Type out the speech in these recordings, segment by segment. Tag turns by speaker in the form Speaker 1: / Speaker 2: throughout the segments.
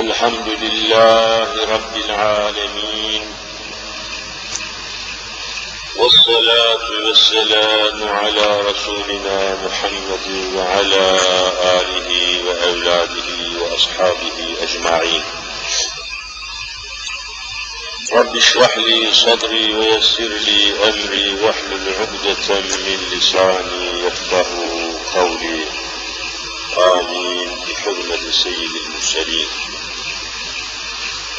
Speaker 1: الحمد لله رب العالمين والصلاة والسلام على رسولنا محمد وعلى آله وأولاده وأصحابه أجمعين. رب اشرح لي صدري ويسر لي أمري واحلل عقدة من لساني يفقه قولي. آمين. بحرمة سيد المرسلين.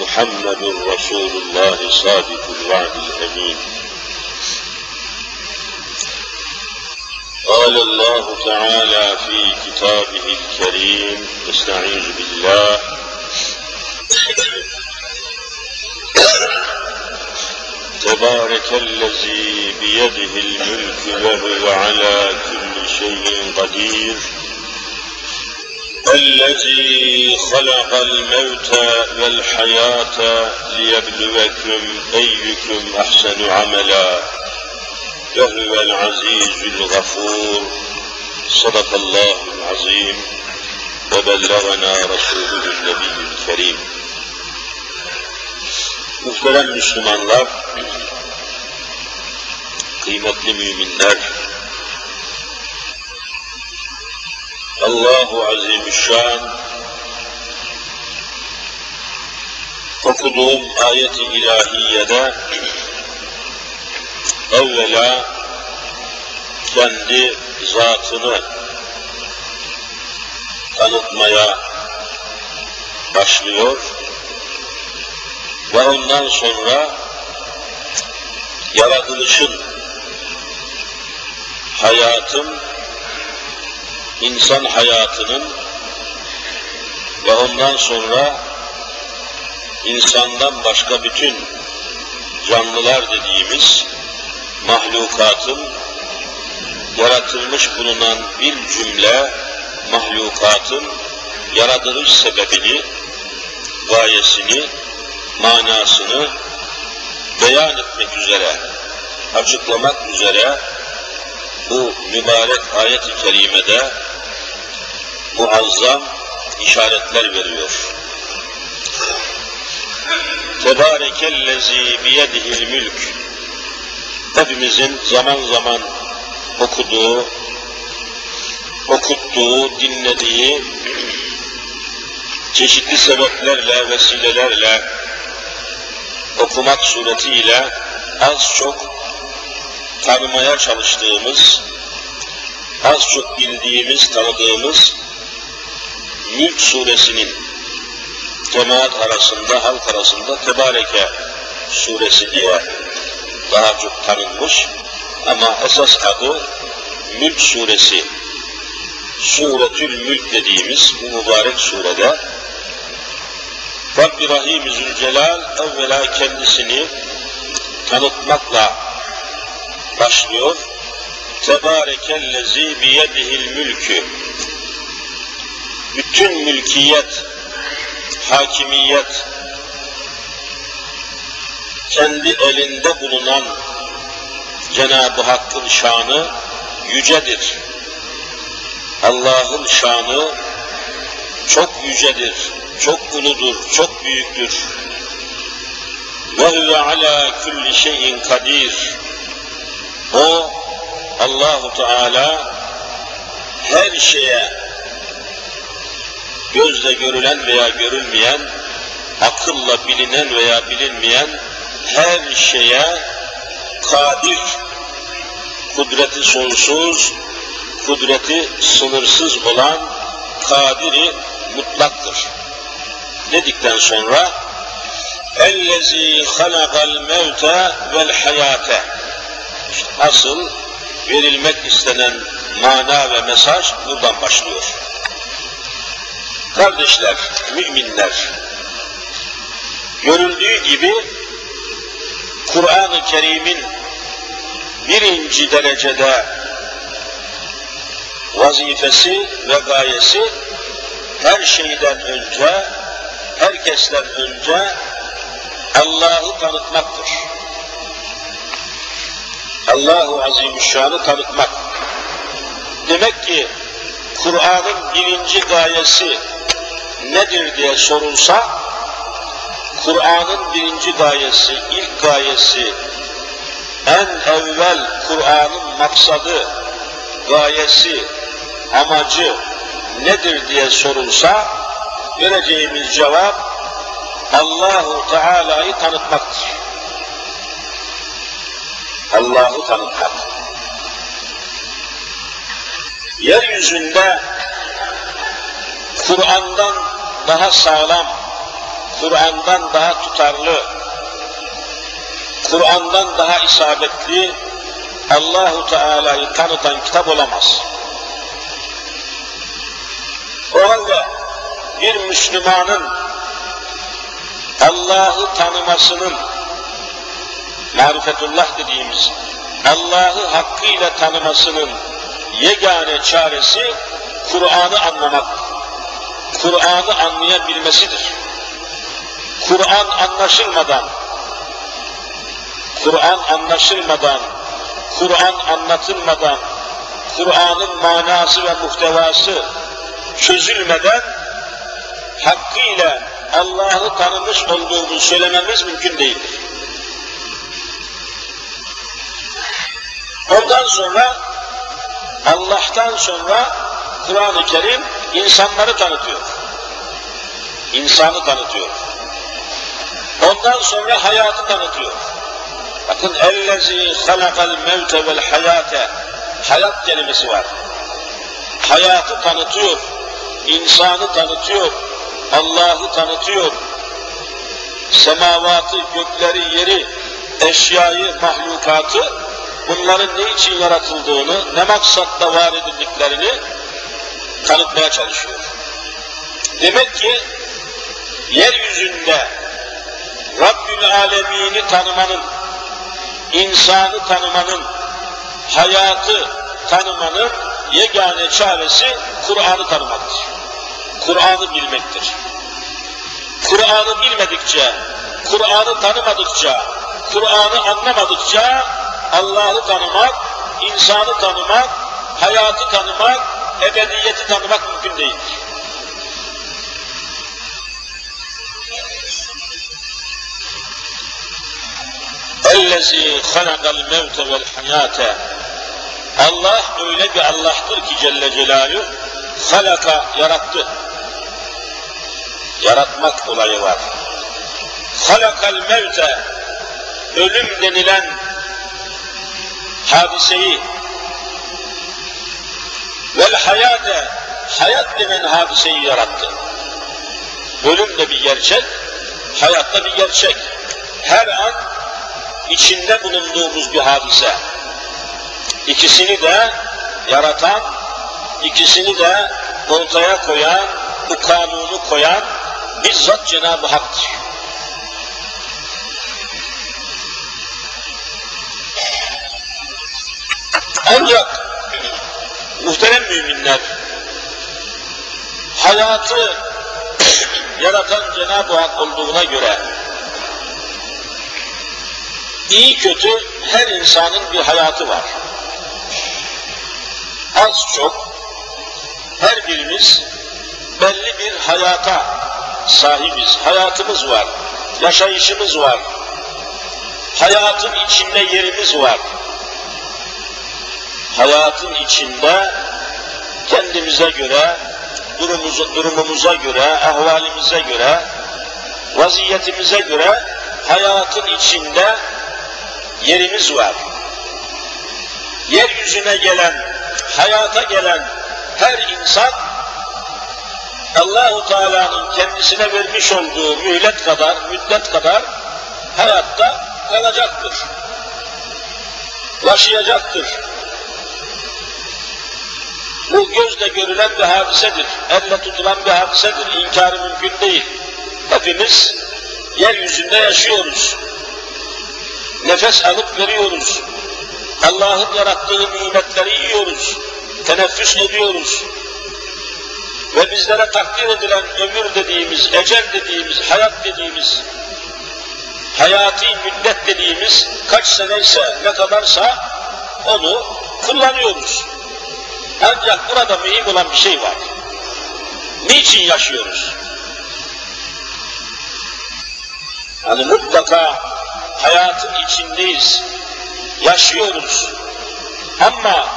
Speaker 1: محمد رسول الله صادق الوعد الأمين. قال الله تعالى في كتابه الكريم استعيذ بالله. تبارك الذي بيده الملك وهو على كل شيء قدير. الذي خلق الموت والحياة ليبلوكم أيكم أحسن عملا. وهو العزيز الغفور. صدق الله العظيم. وبلغنا رسوله النبي الكريم. Muhterem Müslümanlar, kıymetli müminler, Allahu Azimüşşan okuduğum ayet-i ilahiyede evvela kendi zatını tanıtmaya başlıyor ve ondan sonra yaratılışın, hayatın, insan hayatının ve ondan sonra insandan başka bütün canlılar dediğimiz mahlukatın yaratılmış bulunan bir cümle mahlukatın yaratılış sebebini, gayesini, manasını beyan etmek üzere, açıklamak üzere bu mübarek ayet-i kerimede muazzam işaretler veriyor. Tebârekellezî biyedihil mülk hepimizin zaman zaman okuduğu, okuttuğu, dinlediği, çeşitli sebeplerle, vesilelerle okumak suretiyle az çok tanımaya çalıştığımız, az çok bildiğimiz, tanıdığımız Mülk suresinin cemaat arasında, halk arasında Tebareke suresi diye daha çok tanınmış ama esas adı Mülk suresi. Suretül Mülk dediğimiz bu mübarek surede Rabbi Rahim Zülcelal evvela kendisini tanıtmakla başlıyor. Tebarekellezi biyedihil mülkü. Bütün mülkiyet, hakimiyet, kendi elinde bulunan Cenab-ı Hakk'ın şanı yücedir. Allah'ın şanı çok yücedir, çok uludur, çok büyüktür. Ve huve ala kulli şeyin kadir. O Allahu Teala her şeye gözle görülen veya görülmeyen, akılla bilinen veya bilinmeyen her şeye kadir, kudreti sonsuz, kudreti sınırsız olan kadiri mutlaktır. Dedikten sonra اَلَّذ۪ي خَلَقَ الْمَوْتَ وَالْحَيَاةَ İşte asıl verilmek istenen mana ve mesaj buradan başlıyor. Kardeşler, müminler, Görüldüğü gibi Kur'an-ı Kerim'in birinci derecede vazifesi ve gayesi her şeyden önce, herkesten önce Allah'ı tanıtmaktır. Allahu Azimüşşan'ı tanıtmak. Demek ki Kur'an'ın birinci gayesi nedir diye sorulsa, Kur'an'ın birinci gayesi, ilk gayesi, en evvel Kur'an'ın maksadı, gayesi, amacı nedir diye sorulsa, vereceğimiz cevap Allahu Teala'yı tanıtmaktır. Allah'ı tanıtmak. Yeryüzünde Kur'an'dan daha sağlam, Kur'an'dan daha tutarlı, Kur'an'dan daha isabetli Allahu Teala'yı tanıtan kitap olamaz. O halde bir Müslümanın Allah'ı tanımasının marifetullah dediğimiz Allah'ı hakkıyla tanımasının yegane çaresi Kur'an'ı anlamak, Kur'an'ı anlayabilmesidir. Kur'an anlaşılmadan, Kur'an anlaşılmadan, Kur'an anlatılmadan, Kur'an'ın manası ve muhtevası çözülmeden hakkıyla Allah'ı tanımış olduğumuzu söylememiz mümkün değildir. Ondan sonra Allah'tan sonra Kur'an-ı Kerim insanları tanıtıyor. İnsanı tanıtıyor. Ondan sonra hayatı tanıtıyor. Bakın ellezî halakal mevte vel hayate hayat kelimesi var. Hayatı tanıtıyor, insanı tanıtıyor, Allah'ı tanıtıyor, semavatı, gökleri, yeri, eşyayı, mahlukatı bunların ne için yaratıldığını, ne maksatla var edildiklerini tanıtmaya çalışıyor. Demek ki yeryüzünde Rabbül Alemin'i tanımanın, insanı tanımanın, hayatı tanımanın yegane çaresi Kur'an'ı tanımaktır. Kur'an'ı bilmektir. Kur'an'ı bilmedikçe, Kur'an'ı tanımadıkça, Kur'an'ı anlamadıkça Allah'ı tanımak, insanı tanımak, hayatı tanımak, ebediyeti tanımak mümkün değildir. اَلَّذ۪ي خَلَقَ الْمَوْتَ وَالْحَيَاةَ Allah öyle bir Allah'tır ki Celle Celaluhu, halaka yarattı. Yaratmak olayı var. Halakal mevte, ölüm denilen hadiseyi vel hayate, hayat denen hadiseyi yarattı. Ölüm de bir gerçek, hayat da bir gerçek. Her an içinde bulunduğumuz bir hadise. İkisini de yaratan, ikisini de ortaya koyan, bu kanunu koyan bizzat Cenab-ı Hak'tır. Ancak muhterem müminler hayatı yaratan Cenab-ı Hak olduğuna göre iyi kötü her insanın bir hayatı var. Az çok her birimiz belli bir hayata sahibiz. Hayatımız var. Yaşayışımız var. Hayatın içinde yerimiz var. Hayatın içinde kendimize göre, durumumuza, durumumuza göre, ahvalimize göre, vaziyetimize göre hayatın içinde yerimiz var. Yeryüzüne gelen, hayata gelen her insan Allahu Teala'nın kendisine vermiş olduğu mühlet kadar, müddet kadar hayatta kalacaktır. Yaşayacaktır. Bu gözle görülen bir hadisedir. Elle tutulan bir hadisedir. İnkarı mümkün değil. Hepimiz Yeryüzünde yaşıyoruz. Nefes alıp veriyoruz. Allah'ın yarattığı nimetleri yiyoruz. Teneffüs ediyoruz. Ve bizlere takdir edilen ömür dediğimiz, ecel dediğimiz, hayat dediğimiz, hayati müddet dediğimiz kaç seneyse, ne kadarsa onu kullanıyoruz. Ancak burada mühim olan bir şey var. Niçin yaşıyoruz? Yani mutlaka hayatın içindeyiz, yaşıyoruz. Ama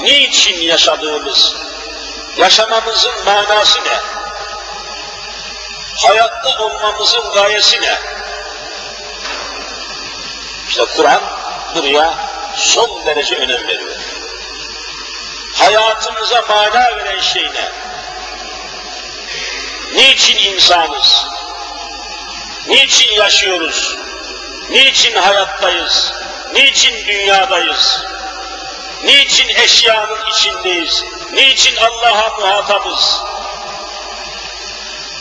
Speaker 1: niçin yaşadığımız, yaşamamızın manası ne? Hayatta olmamızın gayesi ne? İşte Kur'an buraya son derece önem veriyor. Hayatımıza mana veren şey ne? Niçin insanız? Niçin yaşıyoruz? Niçin hayattayız? Niçin dünyadayız? Niçin eşyanın içindeyiz? Niçin Allah'a muhatabız?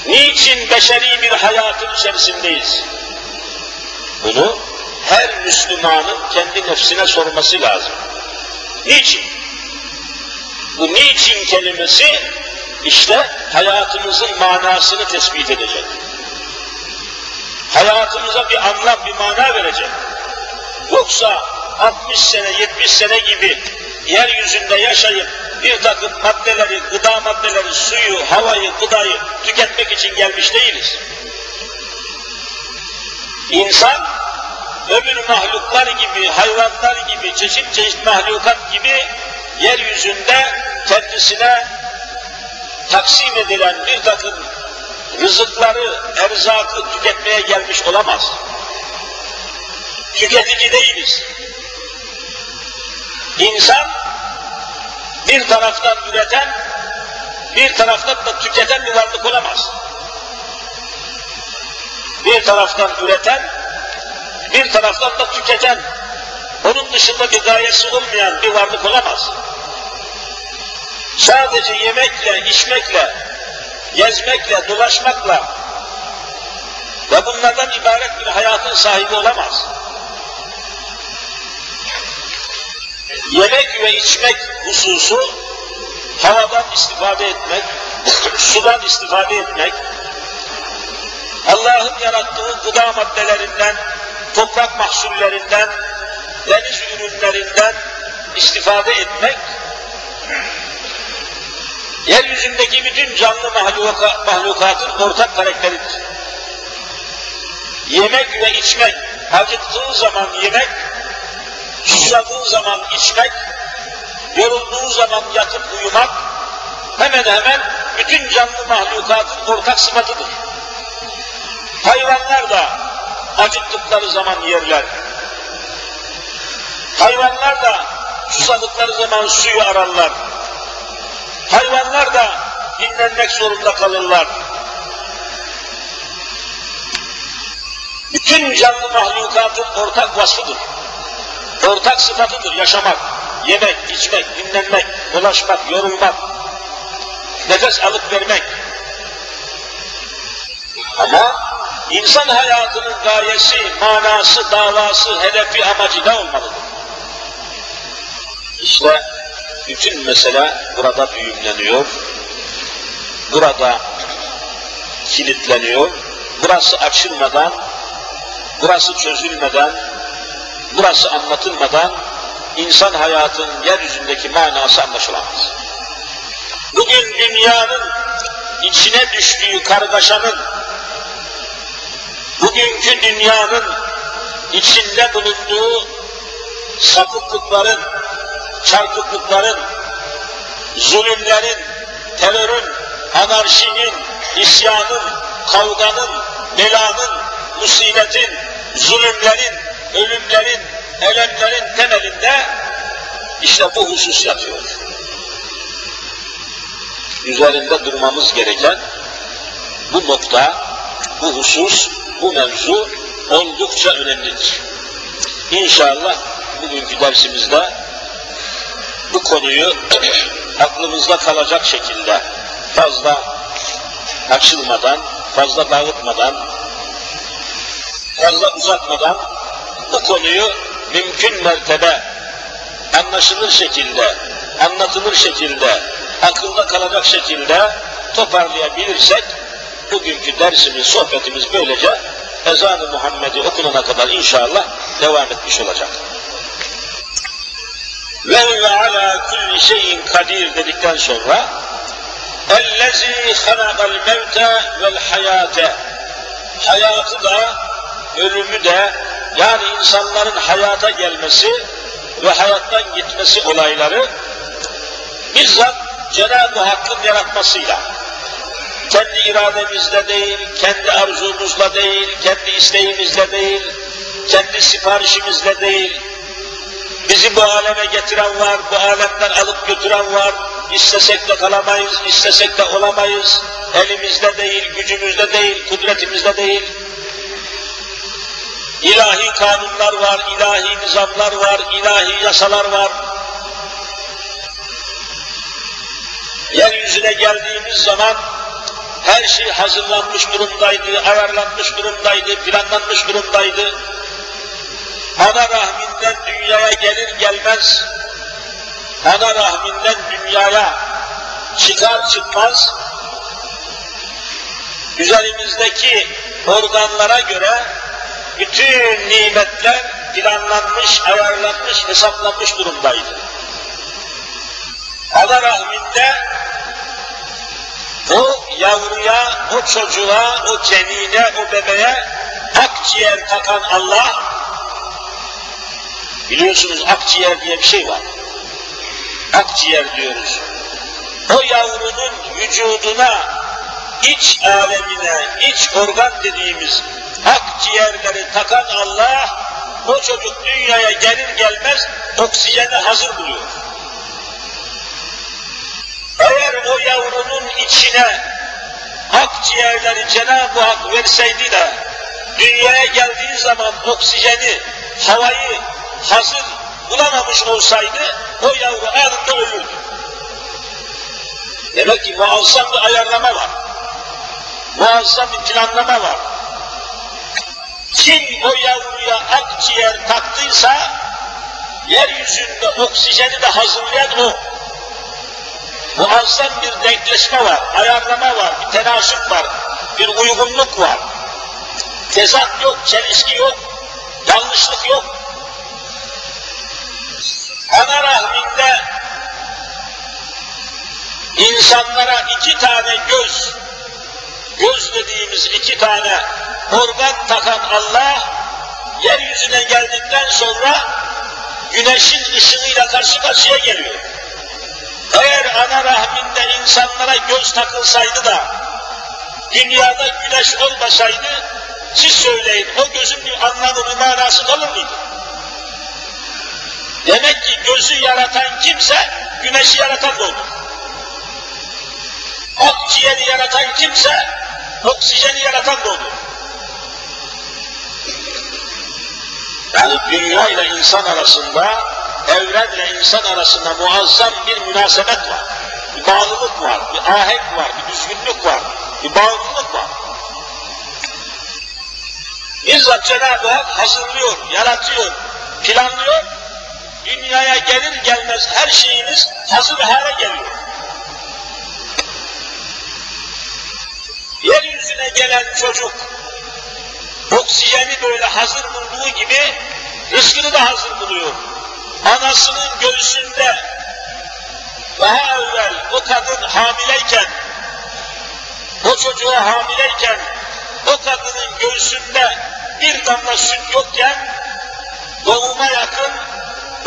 Speaker 1: Niçin beşeri bir hayatın içerisindeyiz? Bunu her Müslümanın kendi nefsine sorması lazım. Niçin? Bu niçin kelimesi işte hayatımızın manasını tespit edecek. Hayatımıza bir anlam, bir mana verecek. Yoksa 60 sene, 70 sene gibi yeryüzünde yaşayıp bir takım maddeleri, gıda maddeleri, suyu, havayı, gıdayı tüketmek için gelmiş değiliz. İnsan öbür mahluklar gibi, hayvanlar gibi, çeşit çeşit mahlukat gibi yeryüzünde kendisine taksim edilen bir takım rızıkları, erzakı tüketmeye gelmiş olamaz. Tüketici değiliz. İnsan bir taraftan üreten, bir taraftan da tüketen bir varlık olamaz. Bir taraftan üreten, bir taraftan da tüketen, onun dışında bir gayesi olmayan bir varlık olamaz. Sadece yemekle, içmekle, gezmekle, dolaşmakla ve bunlardan ibaret bir hayatın sahibi olamaz. Yemek ve içmek hususu havadan istifade etmek, sudan istifade etmek, Allah'ın yarattığı gıda maddelerinden, toprak mahsullerinden, deniz ürünlerinden istifade etmek, yeryüzündeki bütün canlı mahluka, mahlukatın ortak karakteridir. Yemek ve içmek, acıktığı zaman yemek, susadığı zaman içmek, yorulduğu zaman yatıp uyumak, hemen hemen bütün canlı mahlukatın ortak sıfatıdır. Hayvanlar da acıktıkları zaman yerler. Hayvanlar da susadıkları zaman suyu ararlar. Hayvanlar da dinlenmek zorunda kalırlar. Bütün canlı mahlukatın ortak vasfıdır. Ortak sıfatıdır yaşamak, yemek, içmek, dinlenmek, dolaşmak, yorulmak, nefes alıp vermek. Ama insan hayatının gayesi, manası, davası, hedefi, amacı ne olmalıdır? İşte bütün mesele burada düğümleniyor, burada kilitleniyor, burası açılmadan, burası çözülmeden, burası anlatılmadan insan hayatının yeryüzündeki manası anlaşılamaz. Bugün dünyanın içine düştüğü kargaşanın, bugünkü dünyanın içinde bulunduğu sapıklıkların, çarpıklıkların, zulümlerin, terörün, anarşinin, isyanın, kavganın, belanın, musibetin, zulümlerin, ölümlerin, elemlerin temelinde işte bu husus yatıyor. Üzerinde durmamız gereken bu nokta, bu husus, bu mevzu oldukça önemlidir. İnşallah bugünkü dersimizde bu konuyu aklımızda kalacak şekilde fazla açılmadan, fazla dağıtmadan fazla uzatmadan bu konuyu mümkün mertebe anlaşılır şekilde, anlatılır şekilde, akılda kalacak şekilde toparlayabilirsek bugünkü dersimiz, sohbetimiz böylece ezan-ı Muhammed'i okunana kadar inşallah devam etmiş olacak. Ve ve ala kulli şeyin kadir dedikten sonra ellezî halakal mevte vel hayate. Hayatı da ölümü de yani insanların hayata gelmesi ve hayattan gitmesi olayları bizzat Cenab-ı Hakk'ın yaratmasıyla kendi irademizle değil, kendi arzumuzla değil, kendi isteğimizle değil, kendi siparişimizle değil, bizi bu aleme getiren var, bu alemden alıp götüren var, istesek de kalamayız, istesek de olamayız, elimizde değil, gücümüzde değil, kudretimizde değil. İlahi kanunlar var, ilahi nizamlar var, ilahi yasalar var. Yeryüzüne geldiğimiz zaman her şey hazırlanmış durumdaydı, ayarlanmış durumdaydı, planlanmış durumdaydı. Ana rahminden dünyaya gelir gelmez, ana rahminden dünyaya çıkar çıkmaz, üzerimizdeki organlara göre bütün nimetler planlanmış, ayarlanmış, hesaplanmış durumdaydı. Ana rahminde o yavruya, o çocuğa, o cenine, o bebeğe akciğer takan Allah, biliyorsunuz akciğer diye bir şey var. Akciğer diyoruz. O yavrunun vücuduna, iç alemine, iç organ dediğimiz akciğerleri takan Allah, o çocuk dünyaya gelir gelmez oksijeni hazır buluyor. Eğer o yavrunun içine akciğerleri Cenab-ı Hak verseydi de dünyaya geldiği zaman oksijeni, havayı hazır bulamamış olsaydı o yavru anında ölürdü. Demek ki muazzam bir ayarlama var. Muazzam bir planlama var. Kim o yavruya akciğer taktıysa yeryüzünde oksijeni de hazırlayan o muazzam bir denkleşme var, ayarlama var, bir tenasüp var, bir uygunluk var. Tezat yok, çelişki yok, yanlışlık yok. Ana rahminde insanlara iki tane göz, göz dediğimiz iki tane organ takan Allah, yeryüzüne geldikten sonra güneşin ışığıyla karşı karşıya geliyor. Eğer ana rahminde insanlara göz takılsaydı da dünyada güneş olmasaydı siz söyleyin o gözün bir anlamı bir manası kalır mıydı? Demek ki gözü yaratan kimse güneşi yaratan da olur. Akciğeri yaratan kimse oksijeni yaratan da olur. Yani dünya ile insan arasında evrenle insan arasında muazzam bir münasebet var. Bir bağlılık var, bir ahenk var, bir düzgünlük var, bir bağlılık var. Bizzat Cenab-ı Hak hazırlıyor, yaratıyor, planlıyor. Dünyaya gelir gelmez her şeyimiz hazır hale geliyor. Yeryüzüne gelen çocuk oksijeni böyle hazır bulduğu gibi rızkını da hazır buluyor anasının göğsünde daha evvel o kadın hamileyken, o çocuğa hamileyken, o kadının göğsünde bir damla süt yokken, doğuma yakın,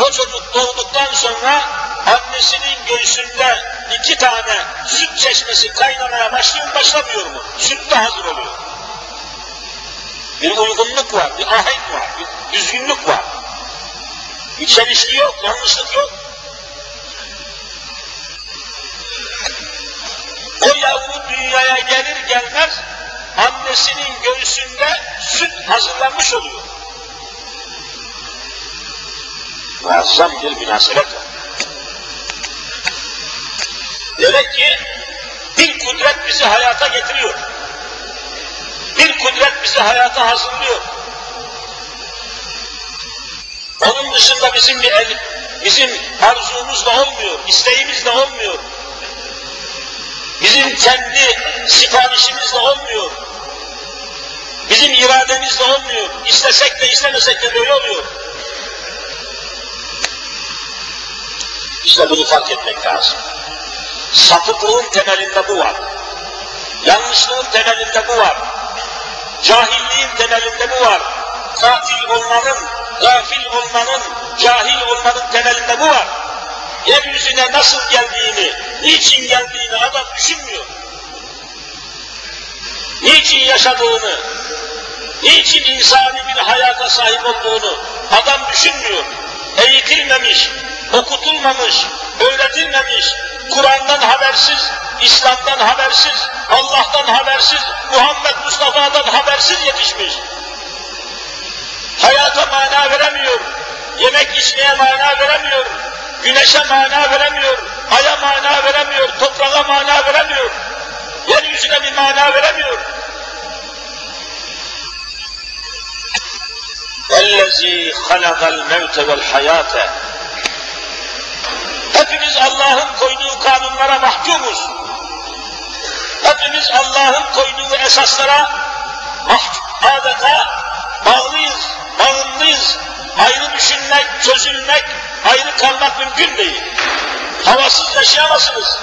Speaker 1: o çocuk doğduktan sonra annesinin göğsünde iki tane süt çeşmesi kaynamaya başlıyor başlamıyor mu? Süt de hazır oluyor. Bir uygunluk var, bir ahenk var, bir düzgünlük var. Bir çelişki yok, yanlışlık yok. O yavru dünyaya gelir gelmez annesinin göğsünde süt hazırlanmış oluyor. Muazzam bir münasebet var. Demek ki bir kudret bizi hayata getiriyor. Bir kudret bizi hayata hazırlıyor. Onun dışında bizim bir el, bizim arzumuz da olmuyor, isteğimiz de olmuyor. Bizim kendi siparişimiz de olmuyor. Bizim irademiz de olmuyor. İstesek de istemesek de böyle oluyor. İşte bunu fark etmek lazım. Sapıklığın temelinde bu var. Yanlışlığın temelinde bu var. Cahilliğin temelinde bu var. Katil olmanın, gafil olmanın, cahil olmanın temelinde bu var. Yeryüzüne nasıl geldiğini, niçin geldiğini adam düşünmüyor. Niçin yaşadığını, niçin insani bir hayata sahip olduğunu adam düşünmüyor. Eğitilmemiş, okutulmamış, öğretilmemiş, Kur'an'dan habersiz, İslam'dan habersiz, Allah'tan habersiz, Muhammed Mustafa'dan habersiz yetişmiş. Hayata mana veremiyor, yemek içmeye mana veremiyor, güneşe mana veremiyor, aya mana veremiyor, toprağa mana veremiyor, yeryüzüne bir mana veremiyor. اَلَّذ۪ي خَلَقَ الْمَوْتَ وَالْحَيَاةَ Hepimiz Allah'ın koyduğu kanunlara mahkumuz. Hepimiz Allah'ın koyduğu esaslara adeta bağlıyız, bağımlıyız. Ayrı düşünmek, çözülmek, ayrı kalmak mümkün değil. Havasız yaşayamazsınız.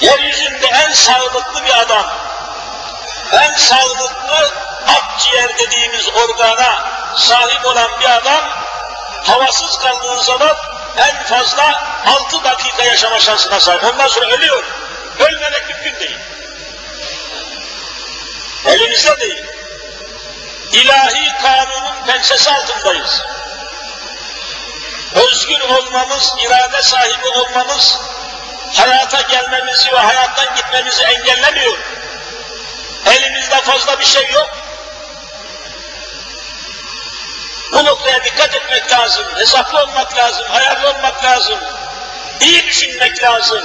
Speaker 1: Yeryüzünde en sağlıklı bir adam, en sağlıklı akciğer dediğimiz organa sahip olan bir adam havasız kaldığı zaman en fazla altı dakika yaşama şansına sahip. Ondan sonra ölüyor. Ölmemek mümkün değil. Elimizde değil. İlahi kanunun pençesi altındayız. Özgür olmamız, irade sahibi olmamız, hayata gelmemizi ve hayattan gitmemizi engellemiyor. Elimizde fazla bir şey yok. Bu noktaya dikkat etmek lazım, hesaplı olmak lazım, ayarlı olmak lazım, iyi düşünmek lazım.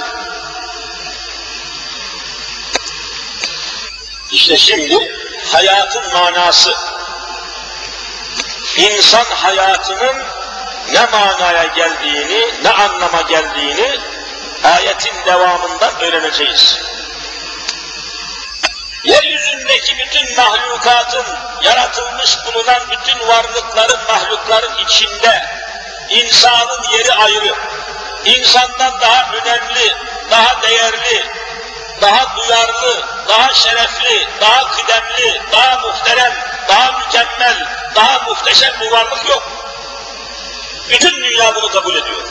Speaker 1: İşte şimdi hayatın manası, insan hayatının ne manaya geldiğini, ne anlama geldiğini ayetin devamından öğreneceğiz. Yeryüzündeki bütün mahlukatın, yaratılmış bulunan bütün varlıkların, mahlukların içinde insanın yeri ayrı. İnsandan daha önemli, daha değerli, daha duyarlı, daha şerefli, daha kıdemli, daha muhterem, daha mükemmel, daha muhteşem bir varlık yok. Bütün dünya bunu kabul ediyor.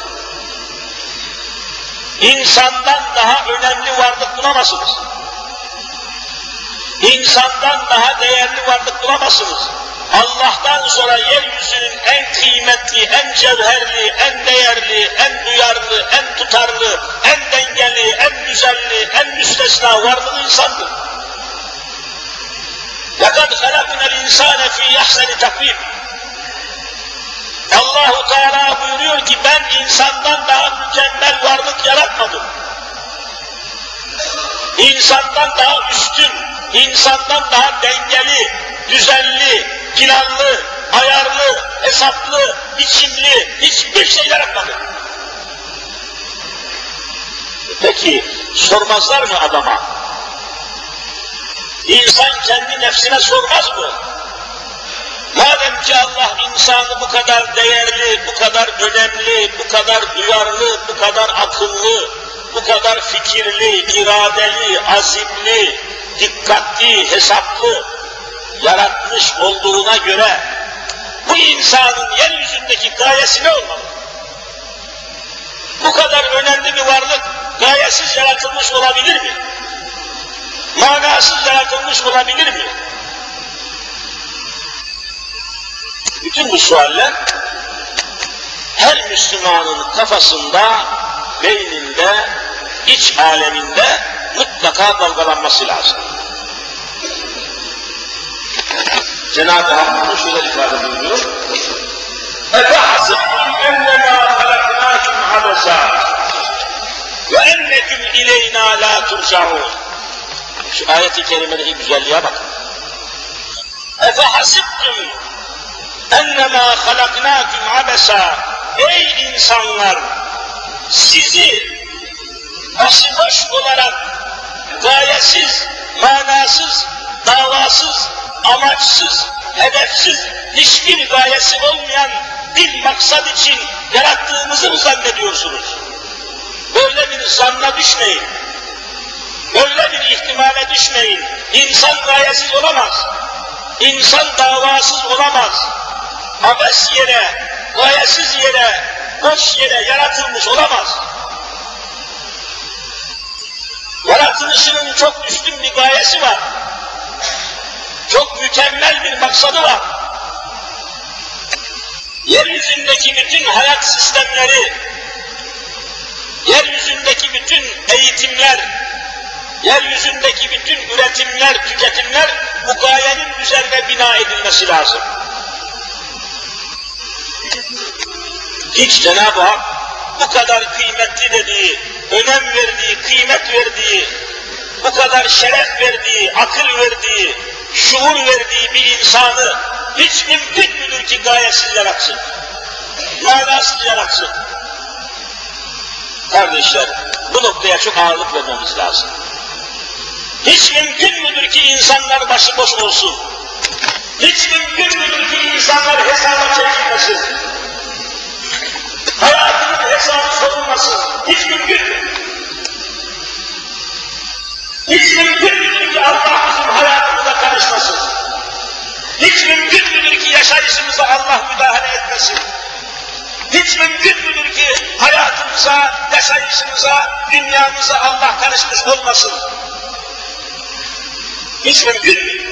Speaker 1: İnsandan daha önemli varlık bulamazsınız. İnsandan daha değerli varlık bulamazsınız. Allah'tan sonra yeryüzünün en kıymetli, en cevherli, en değerli, en duyarlı, en tutarlı, en dengeli, en güzelli, en müstesna varlığı insandır. لَقَدْ خَلَقْنَا الْاِنْسَانَ ف۪ي يَحْسَنِ تَقْوِيمٍ Allahu Teala buyuruyor ki ben insandan daha mükemmel varlık yaratmadım. İnsandan daha üstün, insandan daha dengeli, düzenli, planlı, ayarlı, hesaplı, biçimli hiçbir şey yaratmadı. Peki sormazlar mı adama? İnsan kendi nefsine sormaz mı? Madem ki Allah insanı bu kadar değerli, bu kadar önemli, bu kadar duyarlı, bu kadar akıllı, bu kadar fikirli, iradeli, azimli, dikkatli, hesaplı yaratmış olduğuna göre bu insanın yeryüzündeki gayesi ne olmalı? Bu kadar önemli bir varlık gayesiz yaratılmış olabilir mi? Manasız yaratılmış olabilir mi? Bütün bu sualler her Müslümanın kafasında, beyninde, iç aleminde mutlaka dalgalanması lazım. Cenab-ı Hak bunu şöyle ifade buyuruyor. اَفَحَسِبْتُمْ اَنَّمَا خَلَقْنَاكُمْ عَبَسًا وَاَنَّكُمْ اِلَيْنَا لَا تُرْجَعُونَ Şu ayet-i kerimenin güzelliğe bakın. Efe hasibtum ennemâ halaknâküm abesa Ey insanlar! Sizi başıboş olarak gayesiz, manasız, davasız, amaçsız, hedefsiz, hiçbir gayesi olmayan bir maksat için yarattığımızı mı zannediyorsunuz? Böyle bir zanna düşmeyin. Böyle bir ihtimale düşmeyin. İnsan gayesiz olamaz. İnsan davasız olamaz. Abes yere, gayesiz yere, boş yere yaratılmış olamaz. Gayesi var. Çok mükemmel bir maksadı var. Yeryüzündeki bütün hayat sistemleri, yeryüzündeki bütün eğitimler, yeryüzündeki bütün üretimler, tüketimler bu gayenin üzerine bina edilmesi lazım. Hiç Cenab-ı Hak bu kadar kıymetli dediği, önem verdiği, kıymet verdiği, bu kadar şeref verdiği, akıl verdiği, şuur verdiği bir insanı hiç mümkün müdür ki gayesiz yaratsın? Manasız yaratsın. Kardeşler, bu noktaya çok ağırlık vermemiz lazım. Hiç mümkün müdür ki insanlar başıboş olsun? Hiç mümkün müdür ki insanlar hesaba çekilmesin? Hayatının hesabı sorulmasın. Hiç mümkün mü? Hiç mümkün müdür ki Allah bizim hayatımıza karışmasın? Hiç mümkün müdür ki yaşayışımıza Allah müdahale etmesin? Hiç mümkün müdür ki hayatımıza, yaşayışımıza, dünyamıza Allah karışmış olmasın? Hiç mümkün mü?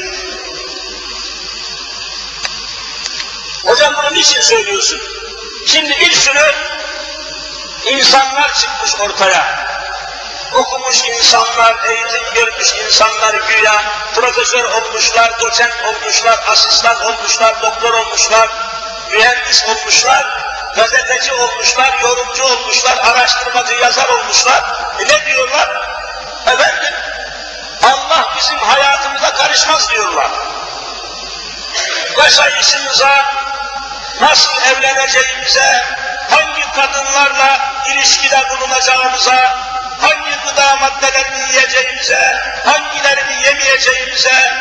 Speaker 1: Hocam bunu niçin söylüyorsun? Şimdi bir sürü insanlar çıkmış ortaya. Okumuş insanlar, eğitim görmüş insanlar güya profesör olmuşlar, doçent olmuşlar, asistan olmuşlar, doktor olmuşlar, mühendis olmuşlar, gazeteci olmuşlar, yorumcu olmuşlar, araştırmacı, yazar olmuşlar. E ne diyorlar? Efendim, Allah bizim hayatımıza karışmaz diyorlar. Yaşayışımıza, nasıl evleneceğimize, hangi kadınlarla ilişkide bulunacağımıza, hangi gıda maddelerini yiyeceğimize, hangilerini yemeyeceğimize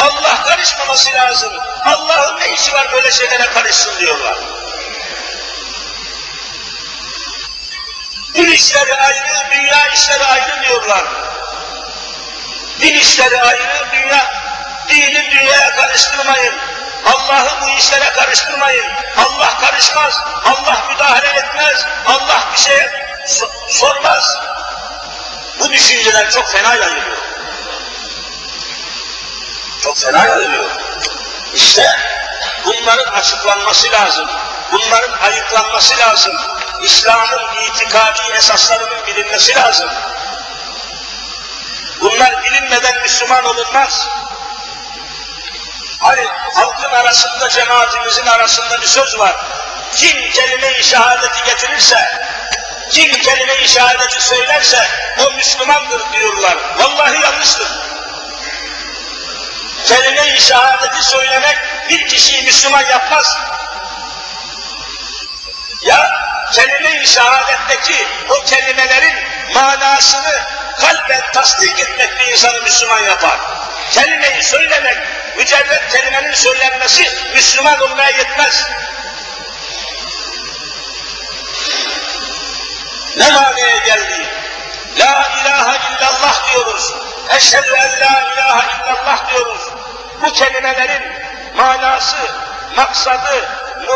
Speaker 1: Allah karışmaması lazım. Allah'ın ne işi var böyle şeylere karışsın diyorlar. Din işleri ayrı, dünya işleri ayrı diyorlar. Din işleri ayrı, dünya, dini dünyaya karıştırmayın. Allah'ı bu işlere karıştırmayın. Allah karışmaz, Allah müdahale etmez, Allah bir şey sormaz. Bu düşünceler çok fena yayılıyor. Çok fena yayılıyor. İşte bunların açıklanması lazım. Bunların ayıklanması lazım. İslam'ın itikadi esaslarının bilinmesi lazım. Bunlar bilinmeden Müslüman olunmaz. Hani halkın arasında, cemaatimizin arasında bir söz var. Kim kelime-i şehadeti getirirse, kim kelime-i şehadeti söylerse o Müslümandır diyorlar. Vallahi yanlıştır. Kelime-i şehadeti söylemek bir kişiyi Müslüman yapmaz. Ya kelime-i şehadetteki o kelimelerin manasını kalben tasdik etmek bir insanı Müslüman yapar. Kelimeyi söylemek, mücerret kelimenin söylenmesi Müslüman olmaya yetmez. Ne manaya geldi? La ilahe illallah diyoruz. Eşhedü en la ilahe illallah diyoruz. Bu kelimelerin manası, maksadı, muradı,